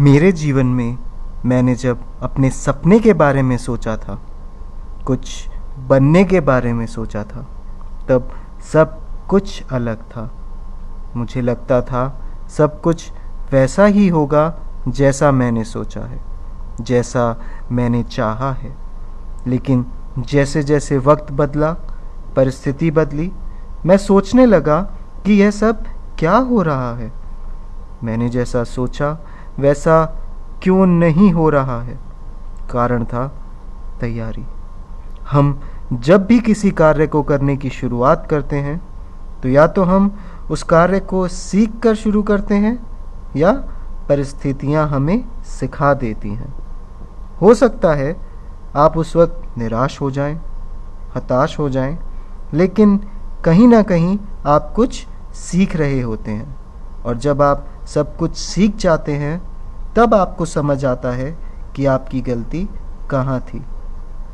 मेरे जीवन में मैंने जब अपने सपने के बारे में सोचा था, कुछ बनने के बारे में सोचा था, तब सब कुछ अलग था। मुझे लगता था सब कुछ वैसा ही होगा जैसा मैंने सोचा है, जैसा मैंने चाहा है। लेकिन जैसे जैसे वक्त बदला, परिस्थिति बदली, मैं सोचने लगा कि यह सब क्या हो रहा है। मैंने जैसा सोचा वैसा क्यों नहीं हो रहा है? कारण था तैयारी। हम जब भी किसी कार्य को करने की शुरुआत करते हैं तो या तो हम उस कार्य को सीख कर शुरू करते हैं या परिस्थितियाँ हमें सिखा देती हैं। हो सकता है आप उस वक्त निराश हो जाएँ, हताश हो जाएँ, लेकिन कहीं ना कहीं आप कुछ सीख रहे होते हैं। और जब आप सब कुछ सीख जाते हैं, तब आपको समझ आता है कि आपकी गलती कहाँ थी।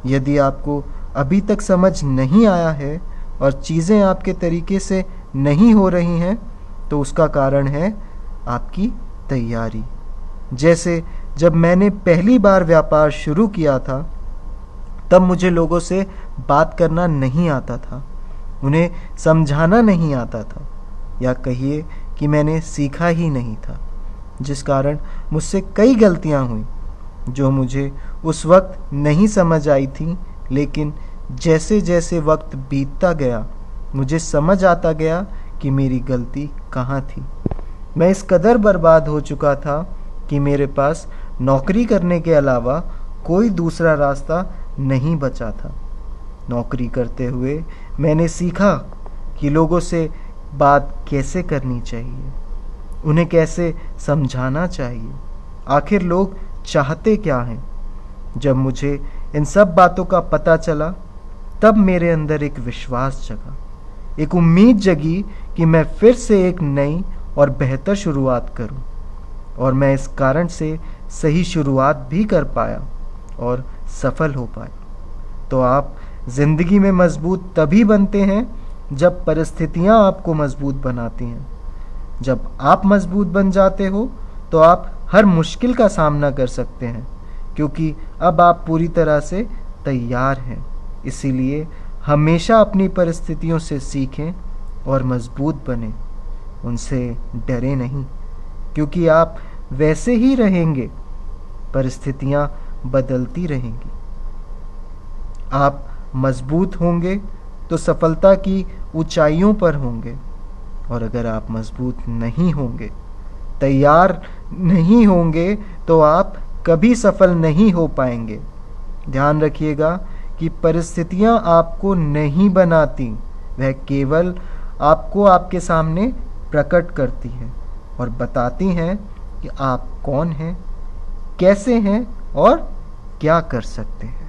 यदि आपको अभी तक समझ नहीं आया है और चीज़ें आपके तरीके से नहीं हो रही हैं तो उसका कारण है आपकी तैयारी। जैसे जब मैंने पहली बार व्यापार शुरू किया था, तब मुझे लोगों से बात करना नहीं आता था। उन्हें समझाना नहीं आता था। या कहिए कि मैंने सीखा ही नहीं था, जिस कारण मुझसे कई गलतियाँ हुई, जो मुझे उस वक्त नहीं समझ आई थी, लेकिन जैसे जैसे वक्त बीतता गया, मुझे समझ आता गया कि मेरी गलती कहाँ थी। मैं इस कदर बर्बाद हो चुका था कि मेरे पास नौकरी करने के अलावा कोई दूसरा रास्ता नहीं बचा था। नौकरी करते हुए मैंने सीखा कि लोगों से बात कैसे करनी चाहिए? उन्हें कैसे समझाना चाहिए? आखिर लोग चाहते क्या हैं? जब मुझे इन सब बातों का पता चला, तब मेरे अंदर एक विश्वास जगा। एक उम्मीद जगी कि मैं फिर से एक नई और बेहतर शुरुआत करूँ, और मैं इस कारण से सही शुरुआत भी कर पाया और सफल हो पाया। तो आप ज़िंदगी में मज़बूत तभी बनते हैं जब परिस्थितियाँ आपको मज़बूत बनाती हैं। जब आप मज़बूत बन जाते हो तो आप हर मुश्किल का सामना कर सकते हैं, क्योंकि अब आप पूरी तरह से तैयार हैं। इसीलिए हमेशा अपनी परिस्थितियों से सीखें और मज़बूत बने। उनसे डरे नहीं, क्योंकि आप वैसे ही रहेंगे, परिस्थितियाँ बदलती रहेंगी। आप मज़बूत होंगे तो सफलता की ऊंचाइयों पर होंगे। और अगर आप मज़बूत नहीं होंगे, तैयार नहीं होंगे तो आप कभी सफल नहीं हो पाएँगे। ध्यान रखिएगा कि परिस्थितियाँ आपको नहीं बनाती, वह केवल आपको आपके सामने प्रकट करती हैं और बताती हैं कि आप कौन हैं, कैसे हैं और क्या कर सकते हैं।